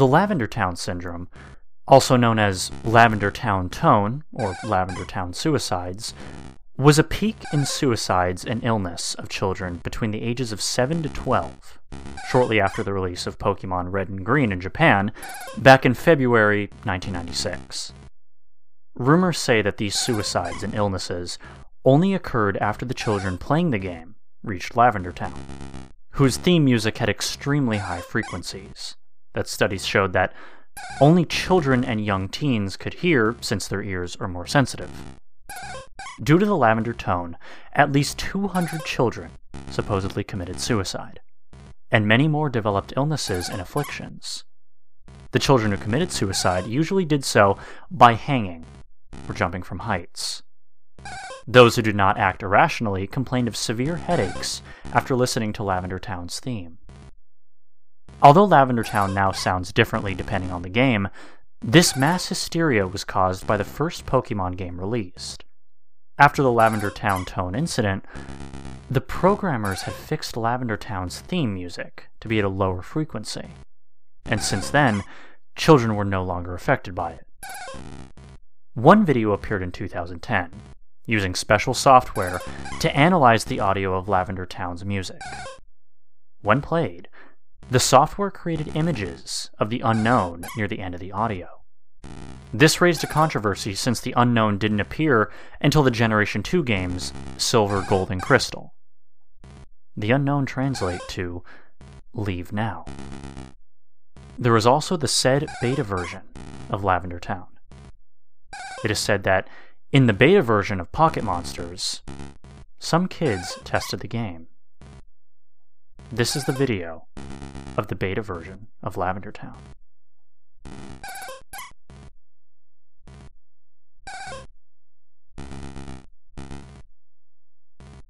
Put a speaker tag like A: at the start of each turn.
A: The Lavender Town Syndrome, also known as Lavender Town Tone or Lavender Town Suicides, was a peak in suicides and illness of children between the ages of 7 to 12, shortly after the release of Pokemon Red and Green in Japan back in February 1996. Rumors say that these suicides and illnesses only occurred after the children playing the game reached Lavender Town, whose theme music had extremely high frequencies. That studies showed that only children and young teens could hear since their ears are more sensitive. Due to the lavender tone, at least 200 children supposedly committed suicide, and many more developed illnesses and afflictions. The children who committed suicide usually did so by hanging or jumping from heights. Those who did not act irrationally complained of severe headaches after listening to Lavender Town's theme. Although Lavender Town now sounds differently depending on the game, this mass hysteria was caused by the first Pokemon game released. After the Lavender Town tone incident, the programmers had fixed Lavender Town's theme music to be at a lower frequency, and since then, children were no longer affected by it. One video appeared in 2010, using special software to analyze the audio of Lavender Town's music. When played, the software created images of the Unown near the end of the audio. This raised a controversy since the Unown didn't appear until the Generation 2 games Silver, Gold, and Crystal. The Unown translate to Leave Now. There was also the said beta version of Lavender Town. It is said that in the beta version of Pocket Monsters, some kids tested the game. This is the video of the beta version of Lavender Town.